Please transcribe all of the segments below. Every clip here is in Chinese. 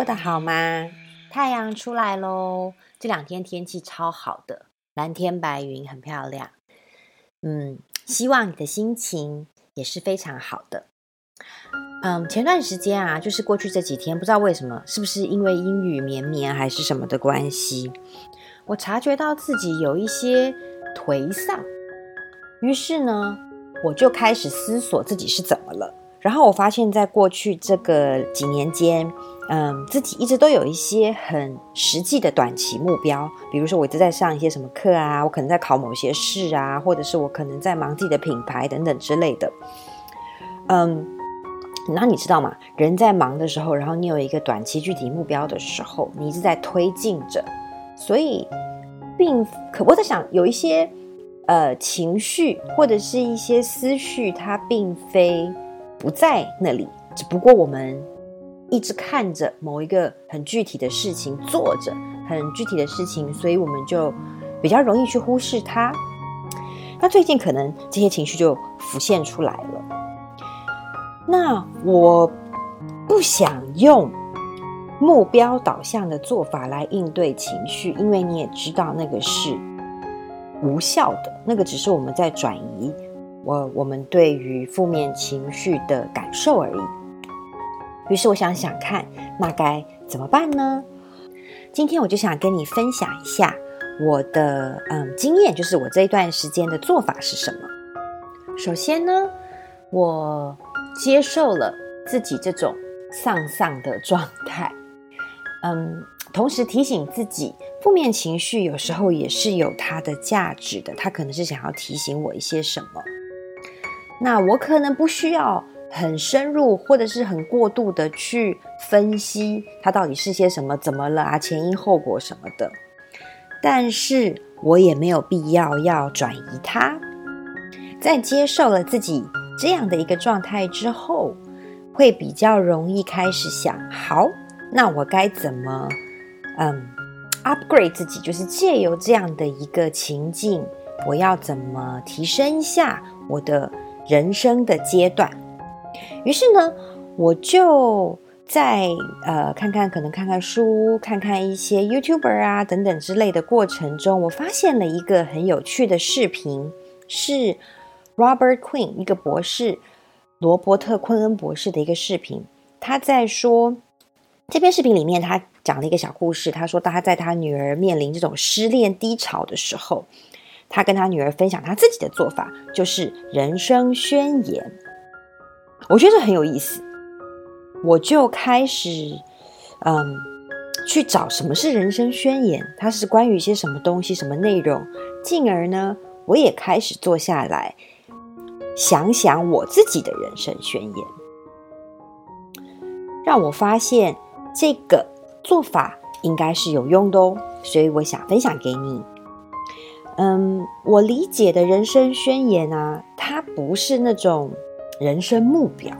过得好吗？太阳出来喽！这两天天气超好的，蓝天白云，很漂亮。嗯，希望你的心情也是非常好的。嗯，前段时间啊，就是过去这几天，不知道为什么，是不是因为阴雨绵绵还是什么的关系，我察觉到自己有一些颓丧。于是呢，我就开始思索自己是怎么了。然后我发现，在过去这个几年间，嗯，自己一直都有一些很实际的短期目标，比如说我一直在上一些什么课啊，我可能在考某些试啊，或者是我可能在忙自己的品牌等等之类的。嗯，那你知道吗？人在忙的时候，然后你有一个短期具体目标的时候，你一直在推进着，所以并可我在想，有一些呃情绪或者是一些思绪，它并非。不在那里，只不过我们一直看着某一个很具体的事情，做着很具体的事情，所以我们就比较容易去忽视它。那最近可能这些情绪就浮现出来了。那我不想用目标导向的做法来应对情绪，因为你也知道那个是无效的，那个只是我们在转移。我我们对于负面情绪的感受而已。于是我想想看，那该怎么办呢？今天我就想跟你分享一下我的嗯经验，就是我这一段时间的做法是什么。首先呢，我接受了自己这种丧丧的状态，嗯，同时提醒自己，负面情绪有时候也是有它的价值的，它可能是想要提醒我一些什么。那我可能不需要很深入或者是很过度的去分析它到底是些什么，怎么了啊，前因后果什么的，但是我也没有必要要转移它。在接受了自己这样的一个状态之后，会比较容易开始想：好，那我该怎么嗯 upgrade 自己？就是借由这样的一个情境，我要怎么提升一下我的。人生的阶段，于是呢，我就在呃看看，可能看看书，看看一些 YouTuber 啊等等之类的过程中，我发现了一个很有趣的视频，是 Robert Quinn 一个博士，罗伯特·昆恩博士的一个视频。他在说这篇视频里面，他讲了一个小故事。他说，他在他女儿面临这种失恋低潮的时候。他跟他女儿分享他自己的做法，就是人生宣言。我觉得很有意思，我就开始嗯去找什么是人生宣言，它是关于一些什么东西、什么内容。进而呢，我也开始坐下来想想我自己的人生宣言，让我发现这个做法应该是有用的哦，所以我想分享给你。嗯，我理解的人生宣言啊，它不是那种人生目标，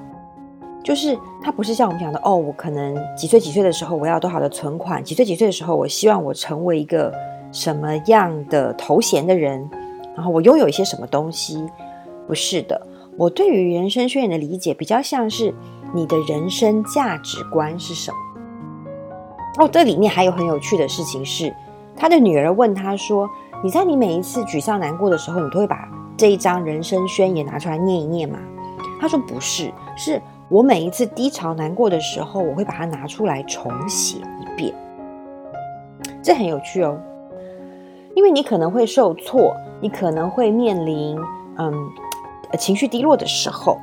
就是它不是像我们讲的哦，我可能几岁几岁的时候我要多少的存款，几岁几岁的时候我希望我成为一个什么样的头衔的人，然后我拥有一些什么东西，不是的。我对于人生宣言的理解比较像是你的人生价值观是什么。哦，这里面还有很有趣的事情是，他的女儿问他说。你在你每一次沮丧难过的时候，你都会把这一张人生宣言拿出来念一念吗？他说不是，是我每一次低潮难过的时候，我会把它拿出来重写一遍。这很有趣哦，因为你可能会受挫，你可能会面临嗯情绪低落的时候，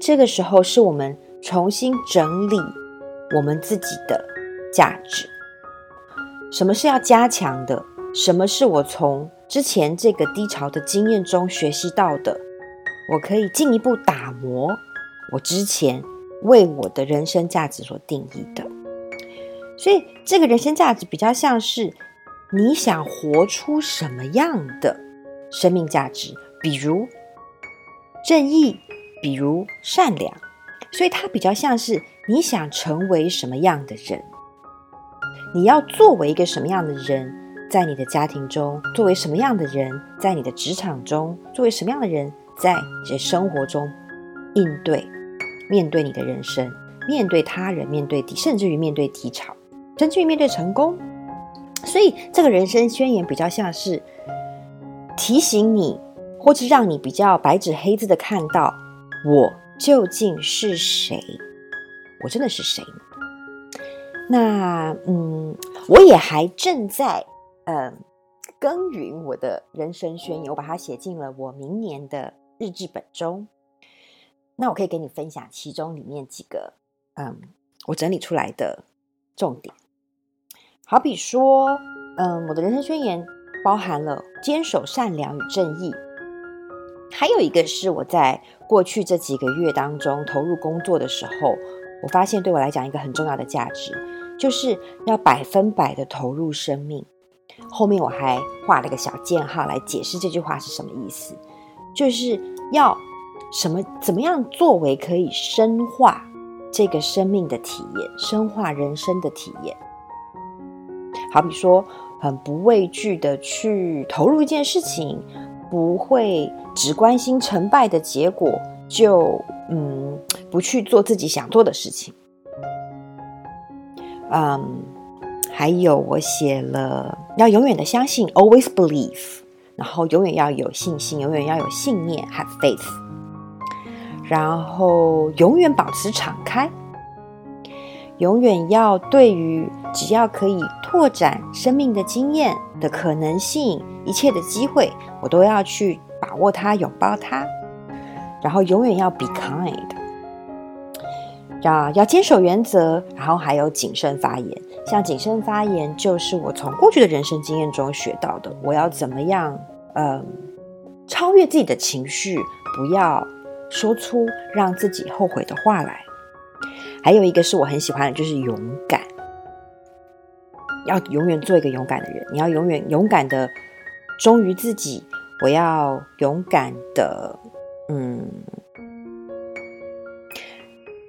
这个时候是我们重新整理我们自己的价值。什么是要加强的？什么是我从之前这个低潮的经验中学习到的？我可以进一步打磨我之前为我的人生价值所定义的。所以，这个人生价值比较像是你想活出什么样的生命价值，比如正义，比如善良。所以，它比较像是你想成为什么样的人，你要作为一个什么样的人。在你的家庭中，作为什么样的人；在你的职场中，作为什么样的人；在你的生活中，应对、面对你的人生，面对他人、面对低，甚至于面对低潮，甚至于面对成功。所以，这个人生宣言比较像是提醒你，或是让你比较白纸黑字的看到我究竟是谁，我真的是谁？那嗯，我也还正在呃耕耘我的人生宣言，我把它写进了我明年的日记本中。那我可以给你分享其中里面几个嗯，我整理出来的重点。好比说，嗯，我的人生宣言包含了坚守善良与正义，还有一个是我在过去这几个月当中投入工作的时候，我发现对我来讲一个很重要的价值，就是要百分百的投入生命。后面我还画了个小箭号来解释这句话是什么意思，就是要什么怎么样作为可以深化这个生命的体验，深化人生的体验。好比说，很不畏惧的去投入一件事情，不会只关心成败的结果，就嗯不去做自己想做的事情。嗯，还有我写了要永远的相信，always believe，然后永远要有信心，永远要有信念，have faith，然后永远保持敞开。永远要对于只要可以拓展生命的经验的可能性，一切的机会，我都要去把握它，拥抱它。然后永远要 be kind，要要坚守原则，然后还有谨慎发言。像谨慎发言，就是我从过去的人生经验中学到的，我要怎么样，嗯，超越自己的情绪，不要说出让自己后悔的话来。还有一个是我很喜欢的，就是勇敢。要永远做一个勇敢的人，你要永远勇敢的忠于自己。我要勇敢的，嗯，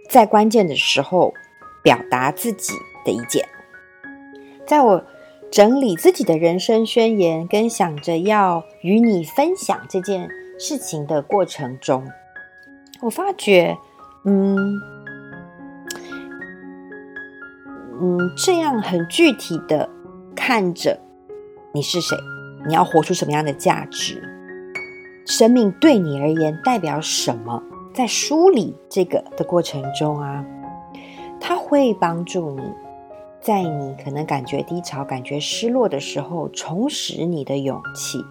在关键的时候表达自己的意见。在我整理自己的人生宣言，跟想着要与你分享这件事情的过程中，我发觉，嗯。嗯，这样很具体的看着你是谁，你要活出什么样的价值，生命对你而言代表什么？在梳理这个的过程中啊，它会帮助你，在你可能感觉低潮、感觉失落的时候，重拾你的勇气，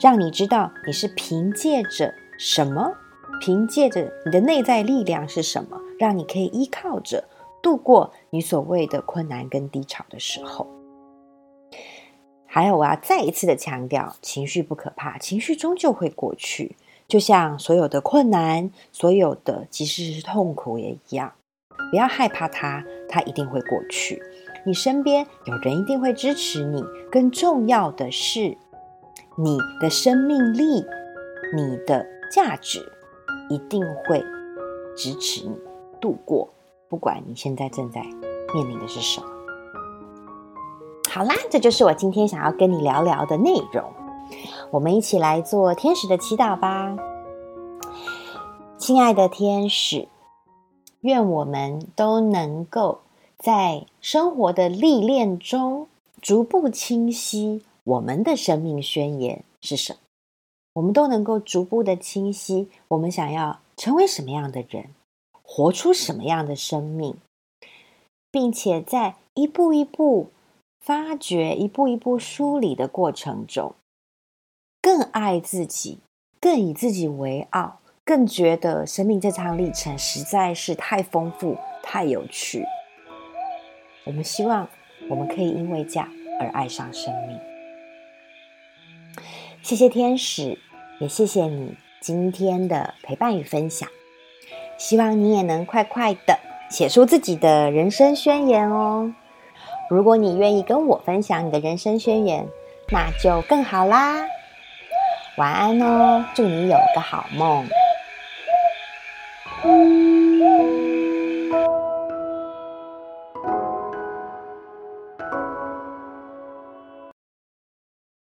让你知道你是凭借着什么，凭借着你的内在力量是什么，让你可以依靠着。度过你所谓的困难跟低潮的时候，还有我要再一次的强调，情绪不可怕，情绪终究会过去。就像所有的困难，所有的即使是痛苦也一样，不要害怕它，它一定会过去。你身边有人一定会支持你，更重要的是，你的生命力，你的价值一定会支持你度过。不管你现在正在面临的是什么，好啦，这就是我今天想要跟你聊聊的内容。我们一起来做天使的祈祷吧，亲爱的天使，愿我们都能够在生活的历练中逐步清晰我们的生命宣言是什么，我们都能够逐步的清晰我们想要成为什么样的人。活出什么样的生命，并且在一步一步发掘、一步一步梳理的过程中，更爱自己，更以自己为傲，更觉得生命这趟历程实在是太丰富、太有趣。我们希望我们可以因为这样而爱上生命。谢谢天使，也谢谢你今天的陪伴与分享。希望你也能快快的写出自己的人生宣言哦。如果你愿意跟我分享你的人生宣言，那就更好啦。晚安哦，祝你有个好梦。